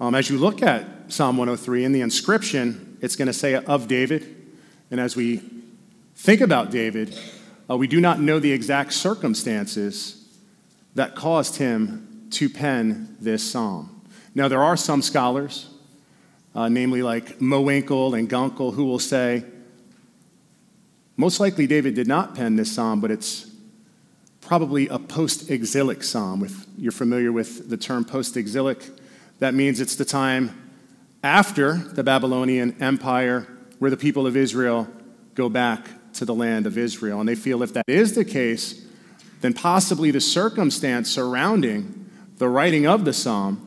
Um, as you look at Psalm 103 in the inscription, it's going to say of David. And as we think about David, uh, we do not know the exact circumstances that caused him to pen this psalm. Now, there are some scholars, uh, namely like Mowinckel and Gunkel, who will say, most likely David did not pen this psalm, but it's probably a post exilic psalm. If you're familiar with the term post exilic, that means it's the time after the Babylonian Empire where the people of Israel go back to the land of Israel. And they feel if that is the case, then possibly the circumstance surrounding the writing of the psalm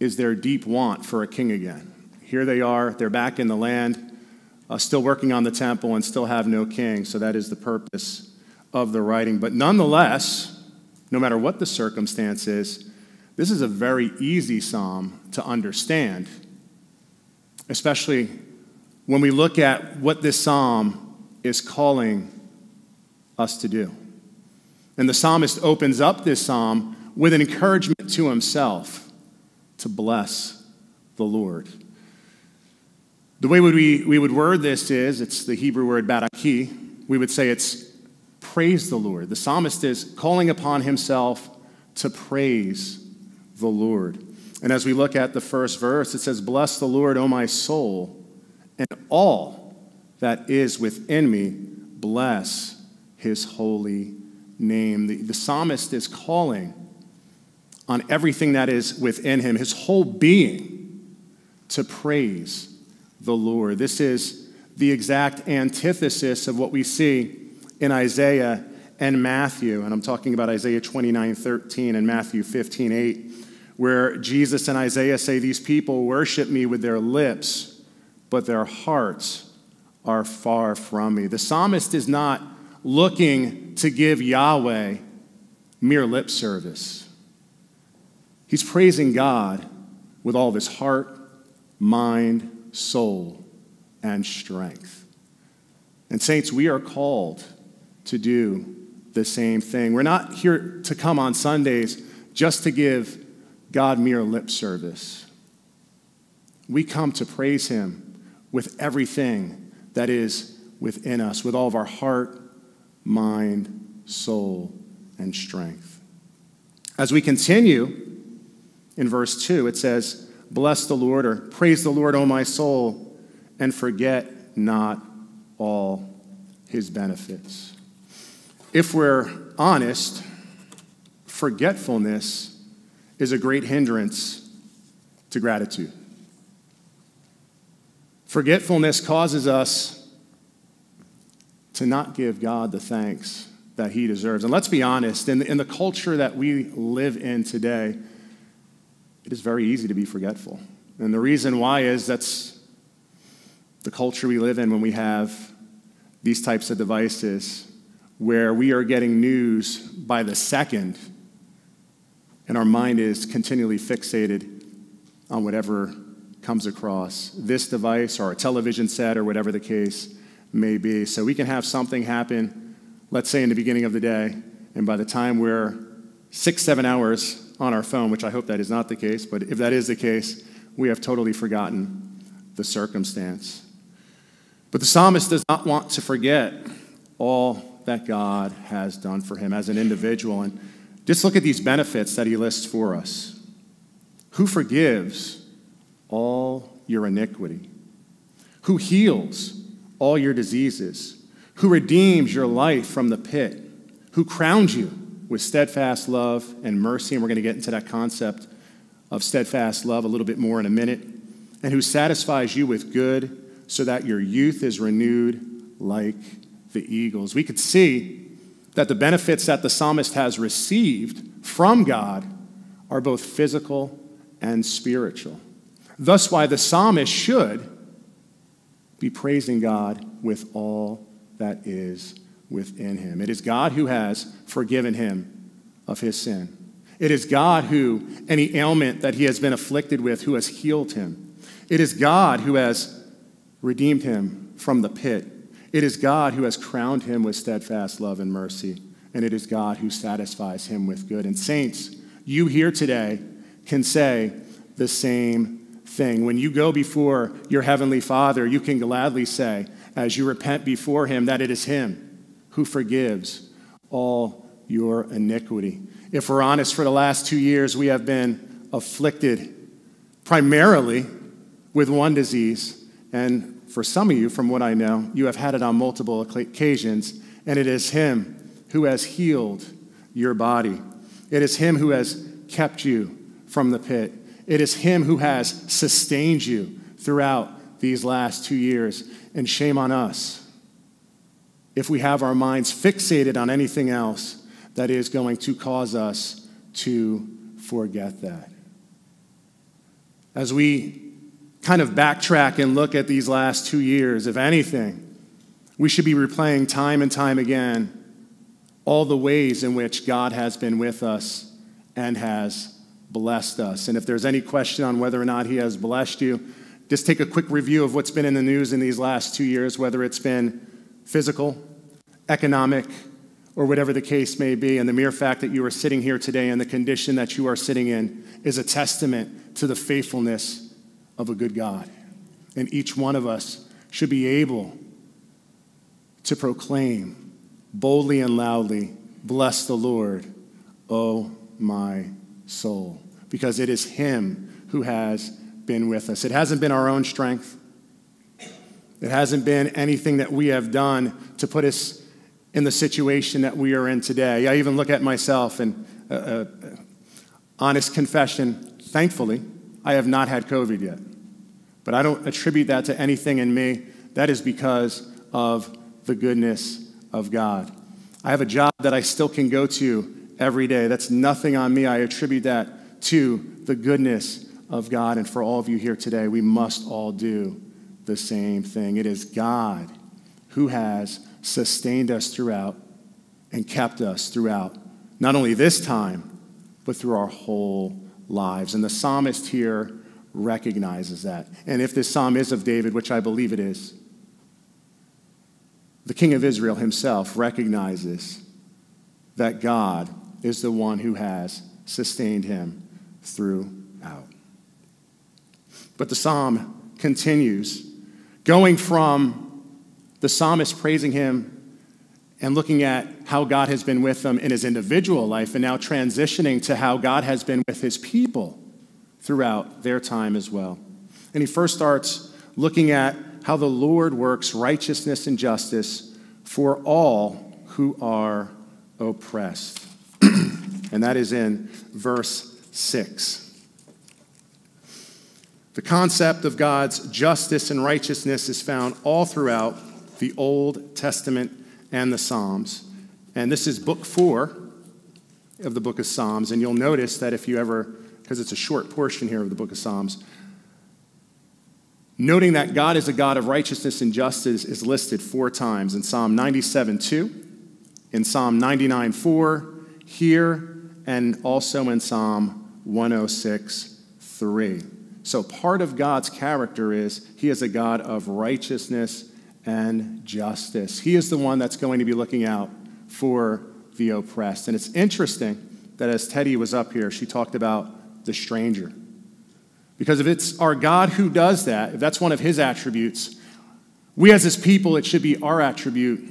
is their deep want for a king again. Here they are, they're back in the land, uh, still working on the temple, and still have no king. So that is the purpose of the writing. But nonetheless, no matter what the circumstance is, this is a very easy psalm to understand, especially when we look at what this psalm is calling us to do. And the psalmist opens up this psalm with an encouragement to himself to bless the Lord. The way we, we would word this is it's the Hebrew word baraki. We would say it's praise the Lord. The psalmist is calling upon himself to praise the Lord. And as we look at the first verse, it says, Bless the Lord, O my soul, and all that is within me, bless his holy name. The, the psalmist is calling on everything that is within him, his whole being, to praise the Lord. This is the exact antithesis of what we see in Isaiah and Matthew. And I'm talking about Isaiah 29 13 and Matthew 15 8, where Jesus and Isaiah say, These people worship me with their lips, but their hearts are far from me. The psalmist is not looking to give Yahweh mere lip service. He's praising God with all of his heart, mind, soul, and strength. And, saints, we are called to do the same thing. We're not here to come on Sundays just to give God mere lip service. We come to praise Him with everything that is within us, with all of our heart, mind, soul, and strength. As we continue in verse 2, it says, Bless the Lord, or praise the Lord, O my soul, and forget not all his benefits. If we're honest, forgetfulness is a great hindrance to gratitude. Forgetfulness causes us to not give God the thanks that he deserves. And let's be honest, in the, in the culture that we live in today, it is very easy to be forgetful. And the reason why is that's the culture we live in when we have these types of devices where we are getting news by the second and our mind is continually fixated on whatever comes across this device or a television set or whatever the case may be. So we can have something happen, let's say in the beginning of the day, and by the time we're six, seven hours on our phone, which I hope that is not the case, but if that is the case, we have totally forgotten the circumstance. But the psalmist does not want to forget all that God has done for him as an individual. And just look at these benefits that he lists for us. Who forgives all your iniquity? Who heals all your diseases, who redeems your life from the pit, who crowns you with steadfast love and mercy. And we're going to get into that concept of steadfast love a little bit more in a minute, and who satisfies you with good so that your youth is renewed like the eagles. We could see that the benefits that the psalmist has received from God are both physical and spiritual. Thus, why the psalmist should be praising God with all that is within him. It is God who has forgiven him of his sin. It is God who, any ailment that he has been afflicted with, who has healed him. It is God who has redeemed him from the pit. It is God who has crowned him with steadfast love and mercy. And it is God who satisfies him with good. And, saints, you here today can say, the same thing. When you go before your heavenly Father, you can gladly say, as you repent before him, that it is him who forgives all your iniquity. If we're honest, for the last two years, we have been afflicted primarily with one disease. And for some of you, from what I know, you have had it on multiple occasions, and it is him who has healed your body. It is him who has kept you from the pit. It is Him who has sustained you throughout these last two years. And shame on us if we have our minds fixated on anything else that is going to cause us to forget that. As we kind of backtrack and look at these last two years, if anything, we should be replaying time and time again all the ways in which God has been with us and has blessed us. And if there's any question on whether or not He has blessed you, just take a quick review of what's been in the news in these last two years, whether it's been physical, economic, or whatever the case may be. And the mere fact that you are sitting here today and the condition that you are sitting in is a testament to the faithfulness of a good God. And each one of us should be able to proclaim boldly and loudly, Bless the Lord, O my soul because it is Him who has been with us. It hasn't been our own strength, it hasn't been anything that we have done to put us in the situation that we are in today. I even look at myself and uh, uh, honest confession, thankfully, I have not had COVID yet. But I don't attribute that to anything in me. That is because of the goodness of God. I have a job that I still can go to every day. That's nothing on me. I attribute that to the goodness of God. And for all of you here today, we must all do the same thing. It is God who has sustained us throughout and kept us throughout, not only this time, but through our whole lives. And the psalmist here recognizes that. And if this psalm is of David, which I believe it is, the king of Israel himself recognizes that God is the one who has sustained him throughout. But the psalm continues, going from the psalmist praising him and looking at how God has been with them in his individual life, and now transitioning to how God has been with his people throughout their time as well. And he first starts looking at how the Lord works righteousness and justice for all who are oppressed. and that is in verse 6. The concept of God's justice and righteousness is found all throughout the Old Testament and the Psalms. And this is book four of the book of Psalms. And you'll notice that if you ever, because it's a short portion here of the book of Psalms, noting that God is a God of righteousness and justice is listed four times in Psalm 97 2, in Psalm 99 4, here, and also in Psalm 106 3. So, part of God's character is He is a God of righteousness and justice. He is the one that's going to be looking out for the oppressed. And it's interesting that as Teddy was up here, she talked about the stranger. Because if it's our God who does that, if that's one of His attributes, we as His people, it should be our attribute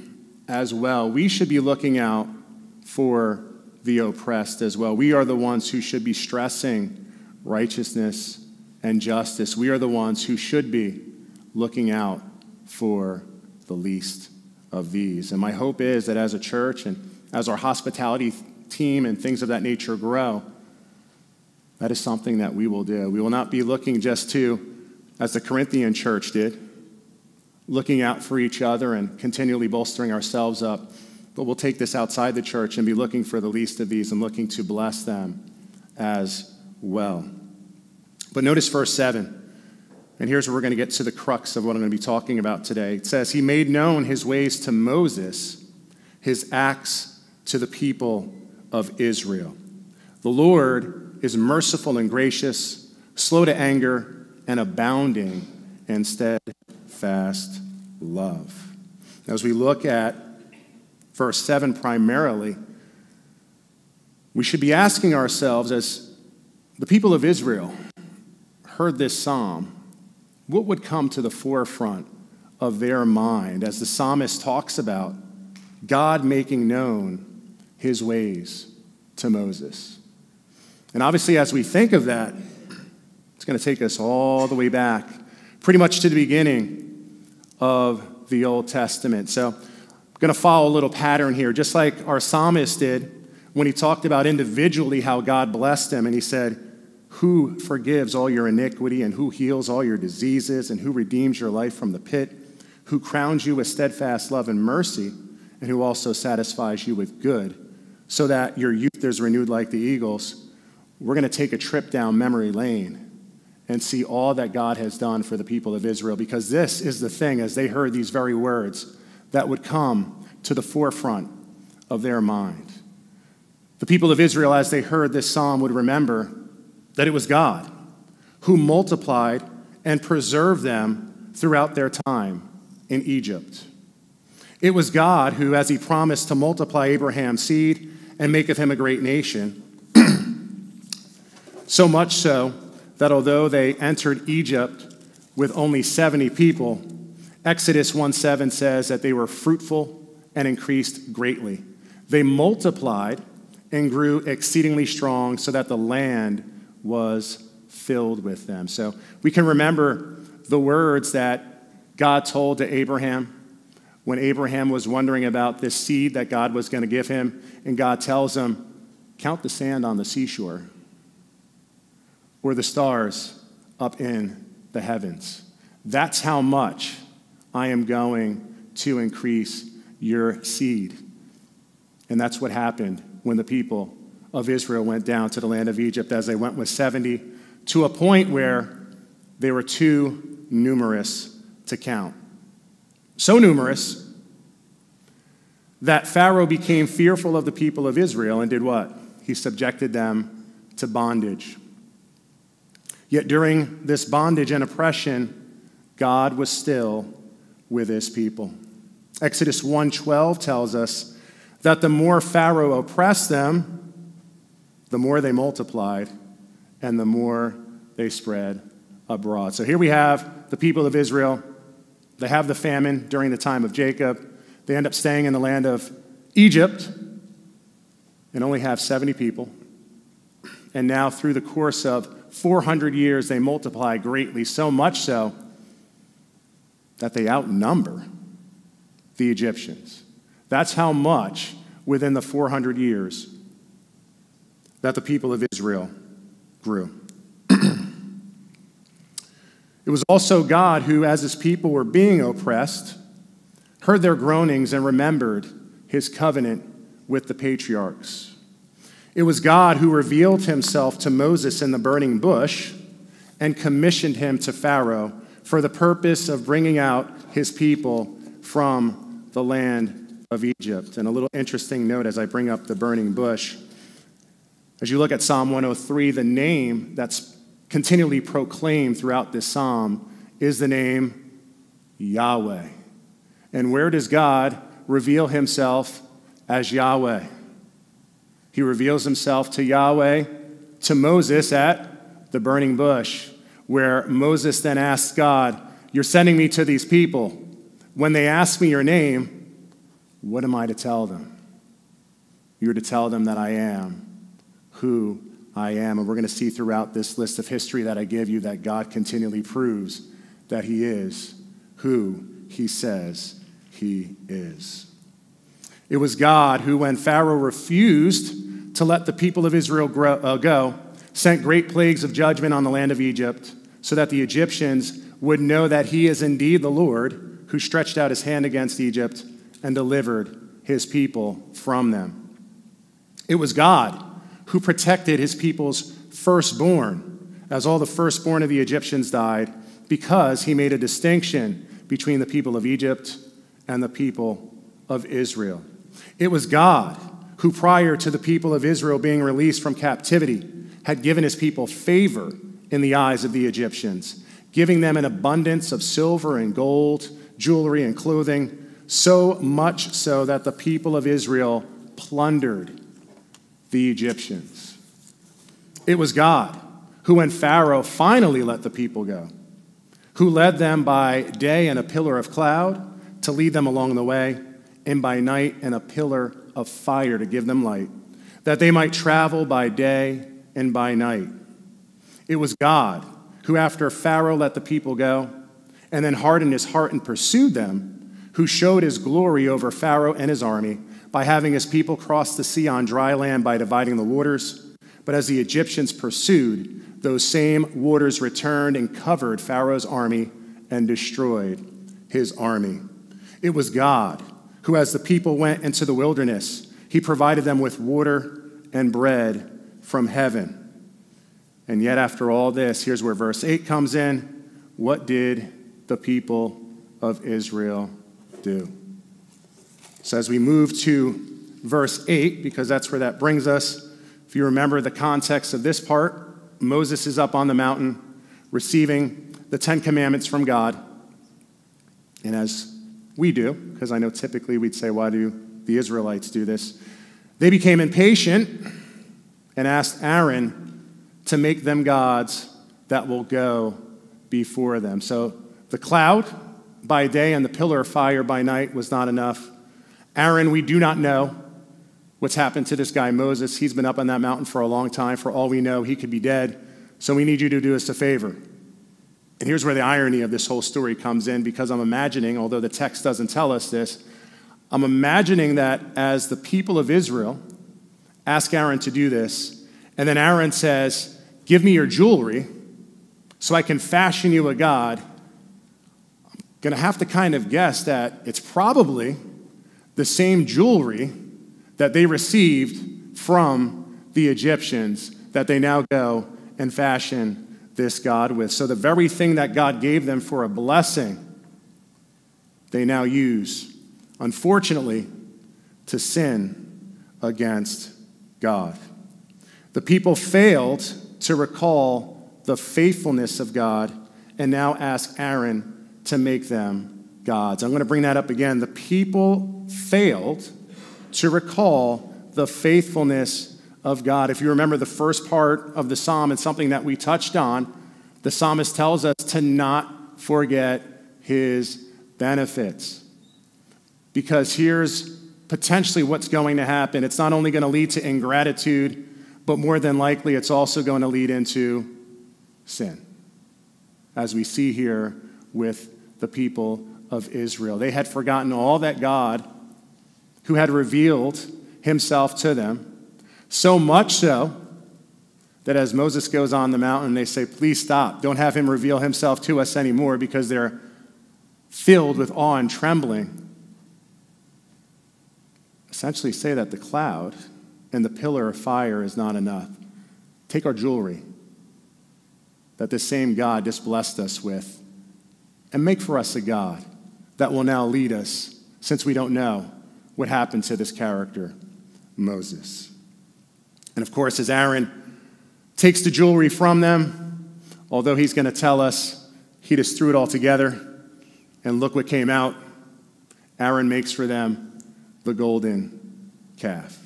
as well. We should be looking out for the oppressed as well. We are the ones who should be stressing righteousness and justice. We are the ones who should be looking out for the least of these. And my hope is that as a church and as our hospitality team and things of that nature grow, that is something that we will do. We will not be looking just to, as the Corinthian church did, looking out for each other and continually bolstering ourselves up but we'll take this outside the church and be looking for the least of these and looking to bless them as well. But notice verse 7. And here's where we're going to get to the crux of what I'm going to be talking about today. It says, He made known his ways to Moses, his acts to the people of Israel. The Lord is merciful and gracious, slow to anger, and abounding in steadfast love. As we look at verse 7 primarily, we should be asking ourselves, as the people of Israel, heard this psalm, what would come to the forefront of their mind as the psalmist talks about God making known his ways to Moses? And obviously, as we think of that, it's going to take us all the way back, pretty much to the beginning of the Old Testament. So I'm going to follow a little pattern here, just like our psalmist did when he talked about individually how God blessed him, and he said, Who forgives all your iniquity, and who heals all your diseases, and who redeems your life from the pit, who crowns you with steadfast love and mercy, and who also satisfies you with good, so that your youth is renewed like the eagles. We're going to take a trip down memory lane and see all that God has done for the people of Israel, because this is the thing, as they heard these very words, that would come to the forefront of their mind. The people of Israel, as they heard this psalm, would remember that it was God who multiplied and preserved them throughout their time in Egypt. It was God who, as he promised to multiply Abraham's seed and make of him a great nation, so much so that although they entered Egypt with only 70 people, Exodus 1 7 says that they were fruitful and increased greatly. They multiplied and grew exceedingly strong, so that the land was filled with them. So we can remember the words that God told to Abraham when Abraham was wondering about this seed that God was going to give him, and God tells him, Count the sand on the seashore or the stars up in the heavens. That's how much I am going to increase your seed. And that's what happened when the people of Israel went down to the land of Egypt as they went with 70 to a point where they were too numerous to count. So numerous that Pharaoh became fearful of the people of Israel and did what? He subjected them to bondage. Yet during this bondage and oppression, God was still with his people. Exodus 1:12 tells us that the more Pharaoh oppressed them, the more they multiplied and the more they spread abroad. So here we have the people of Israel. They have the famine during the time of Jacob. They end up staying in the land of Egypt and only have 70 people. And now, through the course of 400 years, they multiply greatly, so much so that they outnumber the Egyptians. That's how much within the 400 years that the people of Israel grew. it was also God who, as his people were being oppressed, heard their groanings and remembered his covenant with the patriarchs. It was God who revealed himself to Moses in the burning bush and commissioned him to Pharaoh for the purpose of bringing out his people from the land of Egypt. And a little interesting note as I bring up the burning bush. As you look at Psalm 103, the name that's continually proclaimed throughout this psalm is the name Yahweh. And where does God reveal himself as Yahweh? He reveals himself to Yahweh, to Moses at the burning bush, where Moses then asks God, You're sending me to these people. When they ask me your name, what am I to tell them? You're to tell them that I am who I am. And we're going to see throughout this list of history that I give you that God continually proves that He is who He says He is. It was God who, when Pharaoh refused to let the people of Israel grow, uh, go, sent great plagues of judgment on the land of Egypt so that the Egyptians would know that He is indeed the Lord who stretched out His hand against Egypt and delivered his people from them. It was God who protected his people's firstborn, as all the firstborn of the Egyptians died, because he made a distinction between the people of Egypt and the people of Israel. It was God who, prior to the people of Israel being released from captivity, had given his people favor in the eyes of the Egyptians, giving them an abundance of silver and gold, jewelry and clothing so much so that the people of Israel plundered the Egyptians. It was God who, when Pharaoh finally let the people go, who led them by day in a pillar of cloud to lead them along the way, and by night in a pillar of fire to give them light, that they might travel by day and by night. It was God who, after Pharaoh let the people go, and then hardened his heart and pursued them, who showed his glory over Pharaoh and his army by having his people cross the sea on dry land by dividing the waters. But as the Egyptians pursued, those same waters returned and covered Pharaoh's army and destroyed his army. It was God who, as the people went into the wilderness, he provided them with water and bread from heaven. And yet, after all this, here's where verse 8 comes in. What did the people of Israel do? So, as we move to verse 8, because that's where that brings us, if you remember the context of this part, Moses is up on the mountain receiving the Ten Commandments from God. And as we do, because I know typically we'd say, why do the Israelites do this? They became impatient and asked Aaron to make them gods that will go before them. So the cloud by day and the pillar of fire by night was not enough. Aaron, we do not know what's happened to this guy, Moses. He's been up on that mountain for a long time. For all we know, he could be dead. So we need you to do us a favor. And here's where the irony of this whole story comes in because I'm imagining, although the text doesn't tell us this, I'm imagining that as the people of Israel ask Aaron to do this, and then Aaron says, Give me your jewelry so I can fashion you a god. I'm going to have to kind of guess that it's probably the same jewelry that they received from the Egyptians that they now go and fashion this God with. So the very thing that God gave them for a blessing, they now use, unfortunately, to sin against God. The people failed to recall the faithfulness of God and now ask Aaron to make them gods. I'm going to bring that up again. The people failed to recall the faithfulness of God. If you remember the first part of the psalm, it's something that we touched on. The psalmist tells us to not forget his benefits. Because here's potentially what's going to happen it's not only going to lead to ingratitude but more than likely, it's also going to lead into sin, as we see here with the people of Israel. They had forgotten all that God, who had revealed himself to them, so much so that as Moses goes on the mountain, they say, Please stop. Don't have him reveal himself to us anymore because they're filled with awe and trembling. Essentially, say that the cloud and the pillar of fire is not enough. Take our jewelry that the same God just blessed us with and make for us a God that will now lead us since we don't know what happened to this character, Moses. And of course, as Aaron takes the jewelry from them, although he's going to tell us he just threw it all together, and look what came out. Aaron makes for them the golden calf.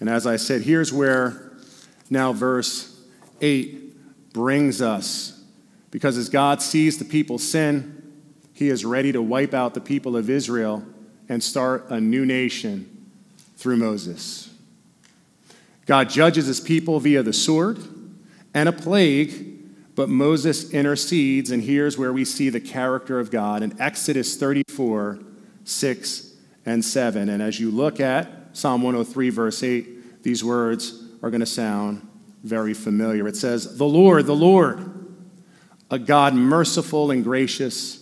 And as I said, here's where now verse 8 brings us. Because as God sees the people sin, he is ready to wipe out the people of Israel and start a new nation through Moses. God judges his people via the sword and a plague, but Moses intercedes, and here's where we see the character of God in Exodus 34 6 and 7. And as you look at Psalm 103, verse 8, these words are going to sound very familiar. It says, The Lord, the Lord, a God merciful and gracious,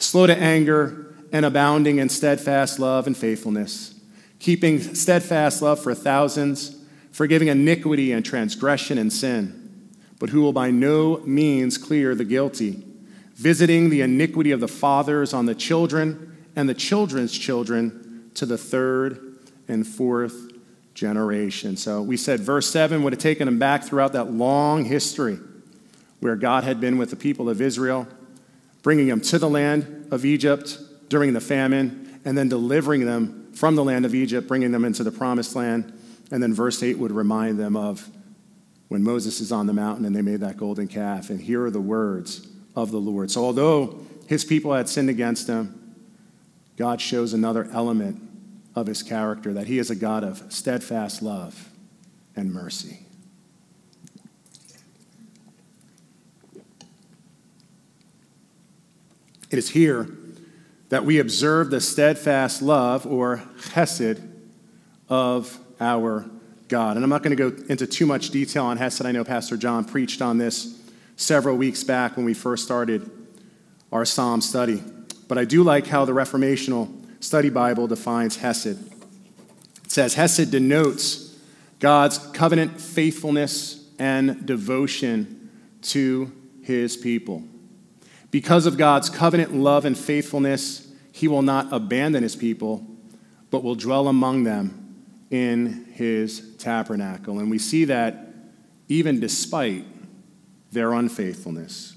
slow to anger, and abounding in steadfast love and faithfulness, keeping steadfast love for thousands, forgiving iniquity and transgression and sin, but who will by no means clear the guilty, visiting the iniquity of the fathers on the children and the children's children to the third and fourth generation. So we said verse 7 would have taken them back throughout that long history where God had been with the people of Israel, bringing them to the land of Egypt during the famine, and then delivering them from the land of Egypt, bringing them into the promised land. And then verse 8 would remind them of when Moses is on the mountain and they made that golden calf. And here are the words of the Lord. So, although his people had sinned against him, God shows another element of his character that he is a God of steadfast love and mercy. It is here that we observe the steadfast love or chesed of our God. And I'm not going to go into too much detail on Hesed. I know Pastor John preached on this several weeks back when we first started our Psalm study. But I do like how the Reformational Study Bible defines Hesed. It says Hesed denotes God's covenant faithfulness and devotion to his people. Because of God's covenant love and faithfulness, he will not abandon his people, but will dwell among them in his tabernacle. And we see that even despite their unfaithfulness.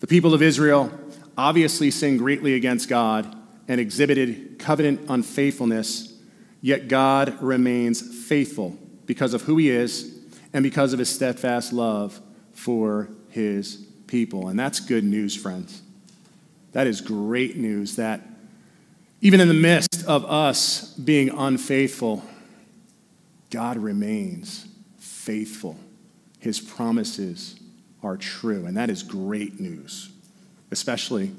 The people of Israel obviously sinned greatly against God and exhibited covenant unfaithfulness, yet God remains faithful because of who he is and because of his steadfast love for his people. And that's good news, friends. That is great news that even in the midst of us being unfaithful, God remains faithful. His promises are true. And that is great news, especially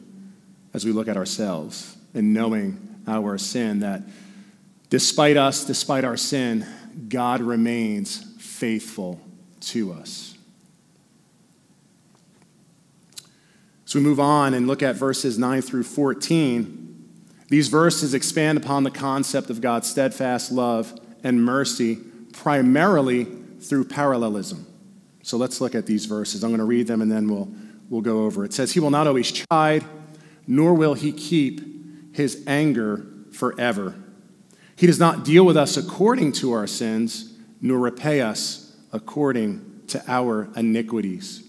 as we look at ourselves and knowing our sin, that despite us, despite our sin, God remains faithful to us. So we move on and look at verses 9 through 14. These verses expand upon the concept of God's steadfast love and mercy primarily through parallelism. So let's look at these verses. I'm going to read them and then we'll, we'll go over. It says, He will not always chide, nor will He keep His anger forever. He does not deal with us according to our sins, nor repay us according to our iniquities.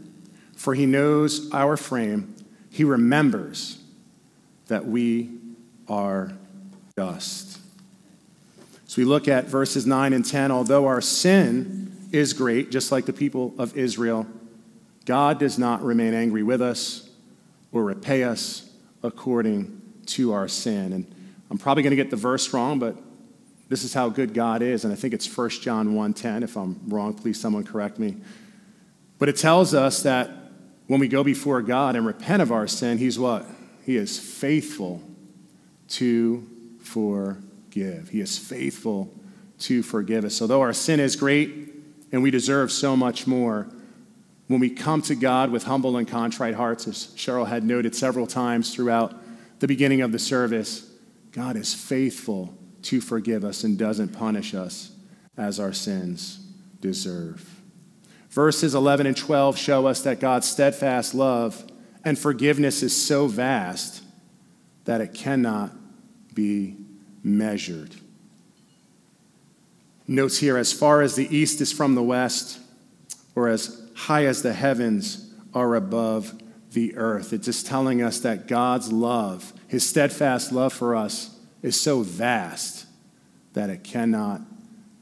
For he knows our frame, he remembers that we are dust. So we look at verses 9 and 10. Although our sin is great, just like the people of Israel, God does not remain angry with us or repay us according to our sin. And I'm probably going to get the verse wrong, but this is how good God is. And I think it's 1 John 1:10. If I'm wrong, please someone correct me. But it tells us that when we go before God and repent of our sin, He's what? He is faithful to forgive. He is faithful to forgive us. So, though our sin is great and we deserve so much more, when we come to God with humble and contrite hearts, as Cheryl had noted several times throughout the beginning of the service, God is faithful to forgive us and doesn't punish us as our sins deserve. Verses 11 and 12 show us that God's steadfast love and forgiveness is so vast that it cannot be measured. Notes here as far as the east is from the west, or as high as the heavens are above the earth. It's just telling us that God's love, his steadfast love for us, is so vast that it cannot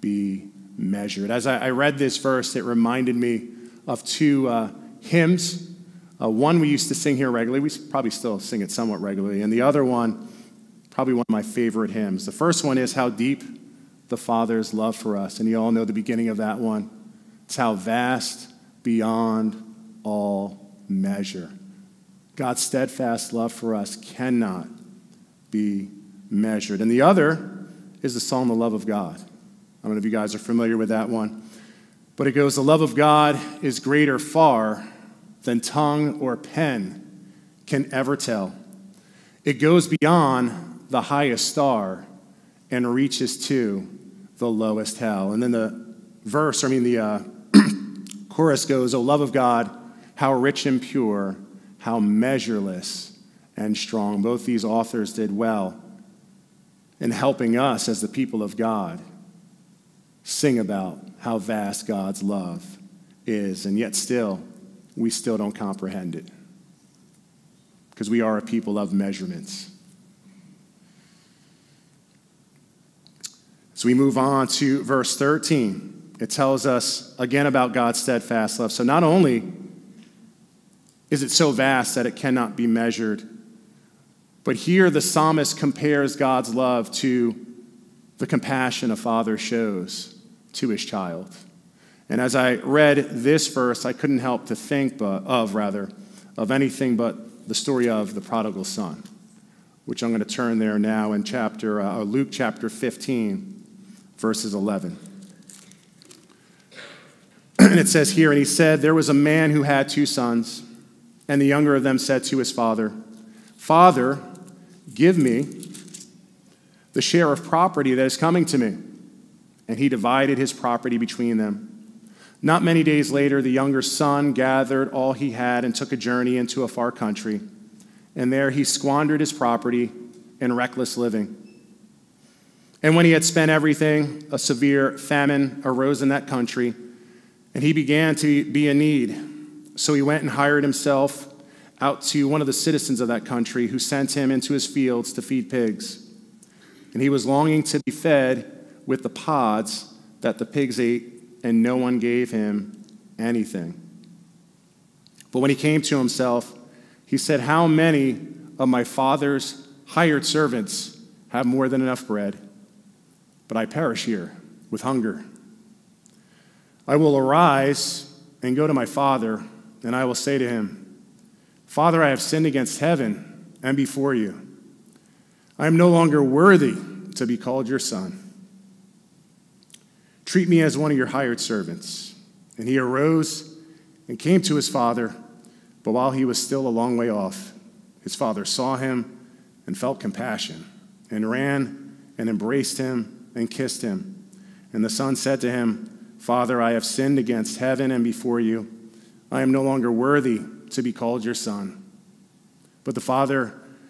be measured. As I, read this verse, it reminded me of two uh, hymns. Uh, one we used to sing here regularly. We probably still sing it somewhat regularly. And the other one, probably one of my favorite hymns. The first one is How Deep the Father's Love for Us. And you all know the beginning of that one. It's how vast beyond all measure. God's steadfast love for us cannot be measured. And the other is the song, The Love of God. I don't know if you guys are familiar with that one. But it goes, The love of God is greater far than tongue or pen can ever tell. It goes beyond the highest star and reaches to the lowest hell. And then the verse, I mean, the uh, chorus goes, O love of God, how rich and pure, how measureless and strong. Both these authors did well in helping us as the people of God sing about how vast God's love is, and yet still, we still don't comprehend it because we are a people of measurements. So we move on to verse 13. It tells us again about God's steadfast love. So not only is it so vast that it cannot be measured, but here the psalmist compares God's love to the compassion a father shows to his child. And as I read this verse, I couldn't help to think of, rather, of anything but the story of the prodigal son, which I'm going to turn there now in chapter, uh, Luke chapter 15, verses 11. and it says here, and he said, There was a man who had two sons, and the younger of them said to his father, Father, give me the share of property that is coming to me. And he divided his property between them. Not many days later, the younger son gathered all he had and took a journey into a far country. And there he squandered his property in reckless living. And when he had spent everything, a severe famine arose in that country, and he began to be in need. So he went and hired himself out to one of the citizens of that country, who sent him into his fields to feed pigs. And he was longing to be fed with the pods that the pigs ate and no one gave him anything. But when he came to himself, he said, How many of my father's hired servants have more than enough bread? But I perish here with hunger. I will arise and go to my father, and I will say to him, Father, I have sinned against heaven and before you. I am no longer worthy to be called your son. Treat me as one of your hired servants. And he arose and came to his father, but while he was still a long way off, his father saw him and felt compassion, and ran and embraced him and kissed him. And the son said to him, Father, I have sinned against heaven and before you. I am no longer worthy to be called your son. But the father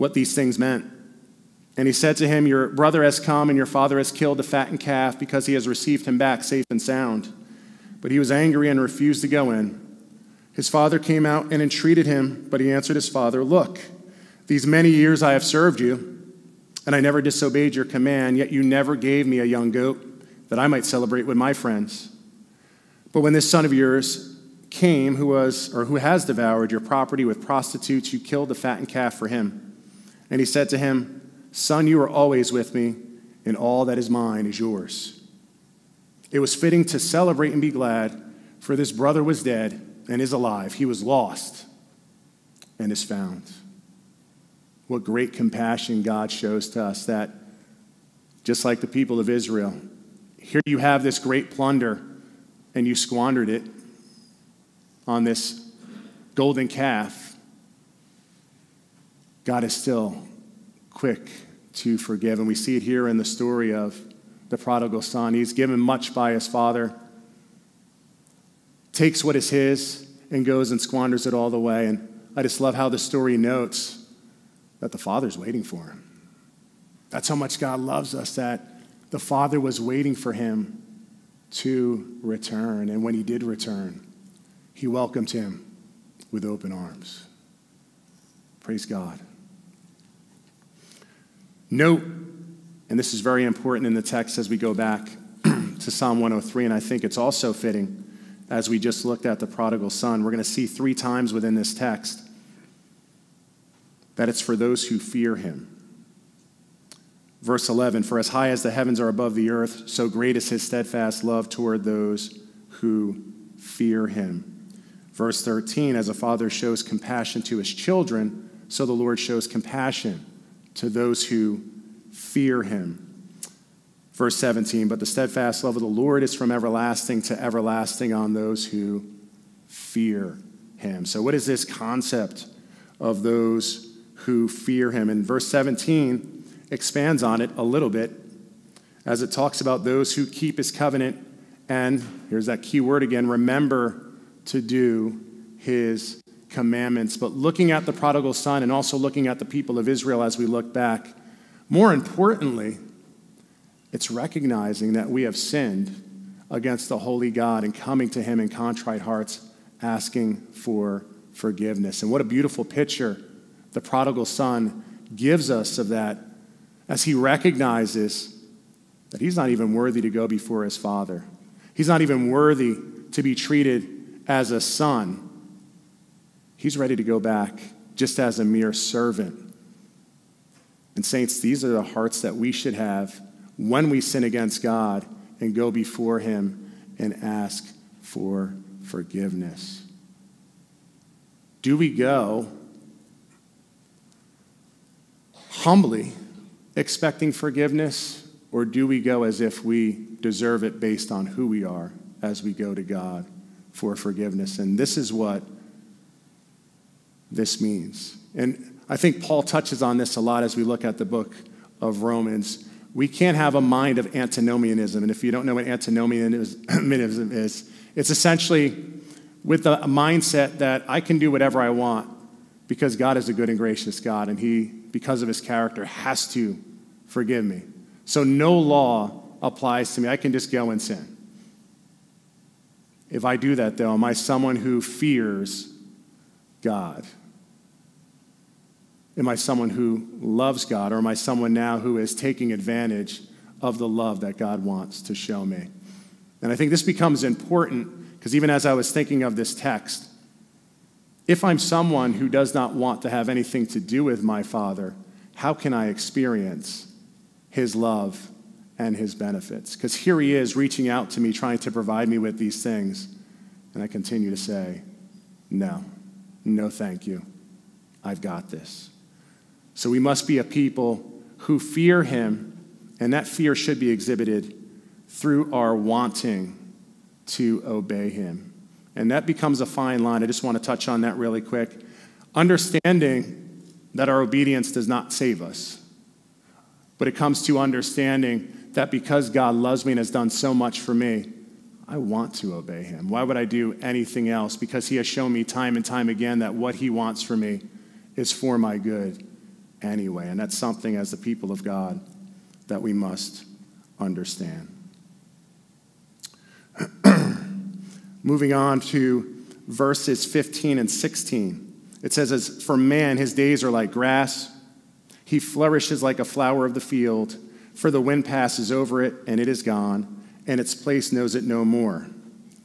what these things meant. And he said to him, Your brother has come, and your father has killed the fattened calf because he has received him back safe and sound. But he was angry and refused to go in. His father came out and entreated him, but he answered his father, Look, these many years I have served you, and I never disobeyed your command, yet you never gave me a young goat that I might celebrate with my friends. But when this son of yours came, who was or who has devoured your property with prostitutes, you killed the fattened calf for him. And he said to him, Son, you are always with me, and all that is mine is yours. It was fitting to celebrate and be glad, for this brother was dead and is alive. He was lost and is found. What great compassion God shows to us that, just like the people of Israel, here you have this great plunder, and you squandered it on this golden calf. God is still quick to forgive. And we see it here in the story of the prodigal son. He's given much by his father, takes what is his, and goes and squanders it all the way. And I just love how the story notes that the father's waiting for him. That's how much God loves us, that the father was waiting for him to return. And when he did return, he welcomed him with open arms. Praise God. Note, and this is very important in the text as we go back to Psalm 103, and I think it's also fitting as we just looked at the prodigal son. We're going to see three times within this text that it's for those who fear him. Verse 11 For as high as the heavens are above the earth, so great is his steadfast love toward those who fear him. Verse 13 As a father shows compassion to his children, so the Lord shows compassion to those who fear him. Verse 17 But the steadfast love of the Lord is from everlasting to everlasting on those who fear him. So, what is this concept of those who fear him? And verse 17 expands on it a little bit as it talks about those who keep his covenant and, here's that key word again, remember to do his commandments. But looking at the prodigal son and also looking at the people of Israel as we look back, more importantly, it's recognizing that we have sinned against the holy God and coming to him in contrite hearts, asking for forgiveness. And what a beautiful picture the prodigal son gives us of that as he recognizes that he's not even worthy to go before his father. He's not even worthy to be treated as a son. He's ready to go back just as a mere servant. And, saints, these are the hearts that we should have when we sin against God and go before Him and ask for forgiveness. Do we go humbly expecting forgiveness, or do we go as if we deserve it based on who we are as we go to God for forgiveness? And this is what this means. And I think Paul touches on this a lot as we look at the book of Romans. We can't have a mind of antinomianism. And if you don't know what antinomianism is, it's essentially with a mindset that I can do whatever I want because God is a good and gracious God, and He, because of His character, has to forgive me. So no law applies to me. I can just go and sin. If I do that, though, am I someone who fears God? Am I someone who loves God, or am I someone now who is taking advantage of the love that God wants to show me? And I think this becomes important because even as I was thinking of this text, if I'm someone who does not want to have anything to do with my Father, how can I experience his love and his benefits. Because here he is reaching out to me, trying to provide me with these things. And I continue to say, no, no, thank you. I've got this. So we must be a people who fear him, and that fear should be exhibited through our wanting to obey him. And that becomes a fine line. I just want to touch on that really quick. Understanding that our obedience does not save us but it comes to understanding that because God loves me and has done so much for me, I want to obey him. Why would I do anything else? Because he has shown me time and time again that what he wants for me is for my good anyway. And that's something as the people of God that we must understand. Moving on to verses 15 and 16. It says, As for man, his days are like grass he flourishes like a flower of the field, for the wind passes over it, and it is gone, and its place knows it no more.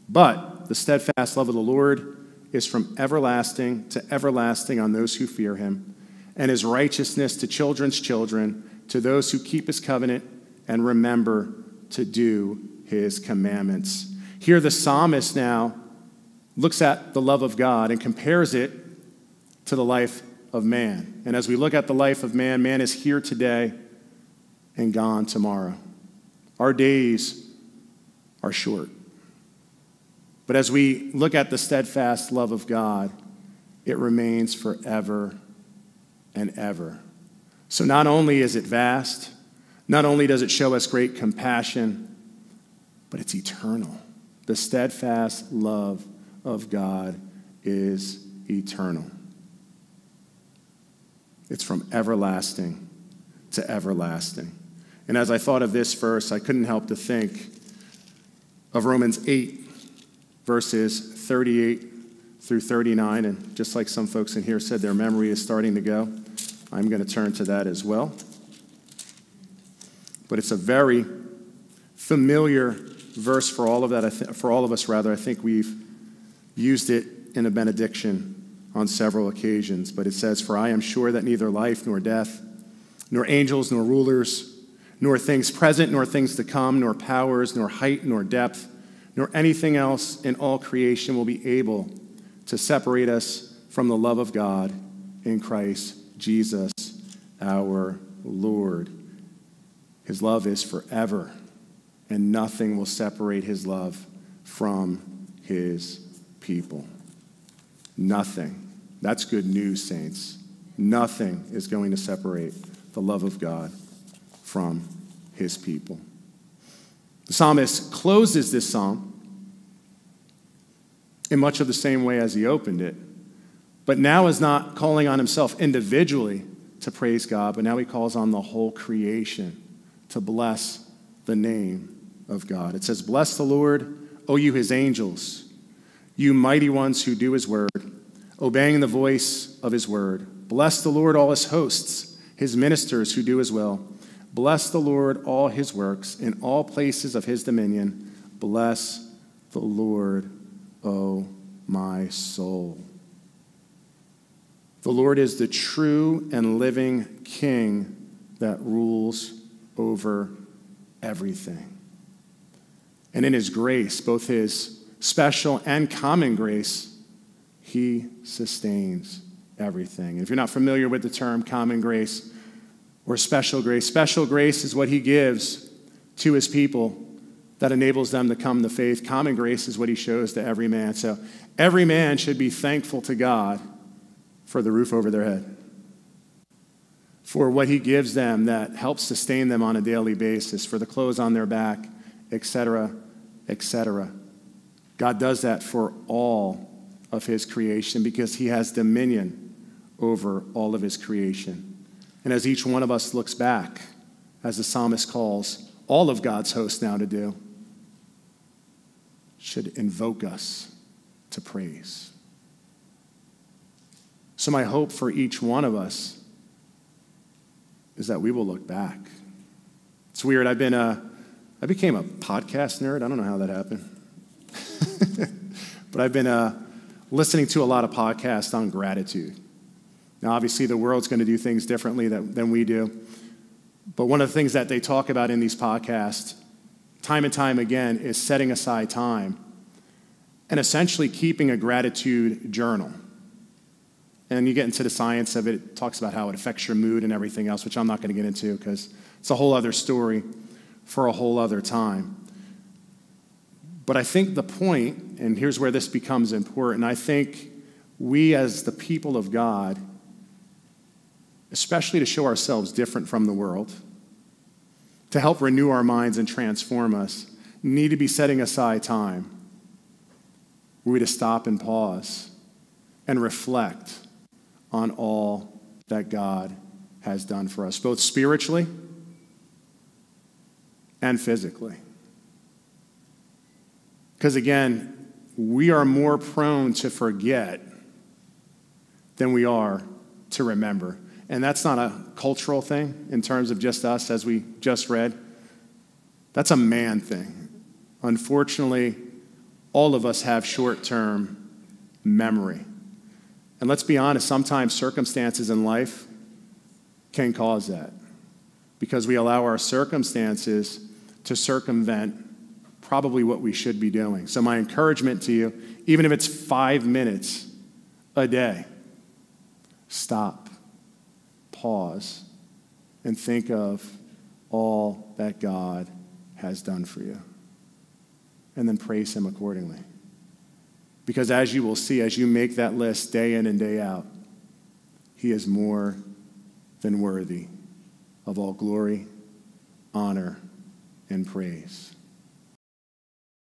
But the steadfast love of the Lord is from everlasting to everlasting on those who fear him, and his righteousness to children's children, to those who keep his covenant and remember to do his commandments. Here, the psalmist now looks at the love of God and compares it to the life of man. And as we look at the life of man, man is here today and gone tomorrow. Our days are short. But as we look at the steadfast love of God, it remains forever and ever. So not only is it vast, not only does it show us great compassion, but it's eternal. The steadfast love of God is eternal. It's from everlasting to everlasting. And as I thought of this verse, I couldn't help to think of Romans 8, verses 38 through 39. And just like some folks in here said, their memory is starting to go, I'm going to turn to that as well. But it's a very familiar verse for all of that. for all of us, rather. I think we've used it in a benediction on several occasions, but it says, For I am sure that neither life nor death, nor angels nor rulers, nor things present nor things to come, nor powers, nor height nor depth, nor anything else in all creation will be able to separate us from the love of God in Christ Jesus our Lord. His love is forever, and nothing will separate his love from his people. Nothing. That's good news, saints. Nothing is going to separate the love of God from his people. The psalmist closes this psalm in much of the same way as he opened it, but now is not calling on himself individually to praise God, but now he calls on the whole creation to bless the name of God. It says, Bless the Lord, O you his angels, you mighty ones who do his word, obeying the voice of his word. Bless the Lord, all his hosts, his ministers who do his will. Bless the Lord, all his works, in all places of his dominion. Bless the Lord, O my soul. The Lord is the true and living King that rules over everything. And in His grace, both His special and common grace, He sustains everything. If you're not familiar with the term common grace or special grace, special grace is what He gives to His people that enables them to come to faith. Common grace is what He shows to every man. So every man should be thankful to God for the roof over their head, for what He gives them that helps sustain them on a daily basis, for the clothes on their back, etc., etc. God does that for all of His creation because He has dominion over all of His creation. And as each one of us looks back, as the psalmist calls all of God's hosts now to do, should invoke us to praise. So, my hope for each one of us is that we will look back. It's weird. I've been a, I became a podcast nerd. I don't know how that happened. but I've been uh, listening to a lot of podcasts on gratitude. Now, obviously, the world's going to do things differently than, than we do. But one of the things that they talk about in these podcasts, time and time again, is setting aside time and essentially keeping a gratitude journal. And you get into the science of it, it talks about how it affects your mood and everything else, which I'm not going to get into because it's a whole other story for a whole other time. But I think the point, and here's where this becomes important, I think we as the people of God, especially to show ourselves different from the world, to help renew our minds and transform us, need to be setting aside time we to stop and pause and reflect on all that God has done for us, both spiritually and physically. Because again, we are more prone to forget than we are to remember. And that's not a cultural thing in terms of just us, as we just read. That's a man thing. Unfortunately, all of us have short term memory. And let's be honest, sometimes circumstances in life can cause that because we allow our circumstances to circumvent probably what we should be doing. So, my encouragement to you, even if it's five minutes a day, stop, pause, and think of all that God has done for you. And then praise Him accordingly. Because as you will see, as you make that list day in and day out, He is more than worthy of all glory, honor, and praise.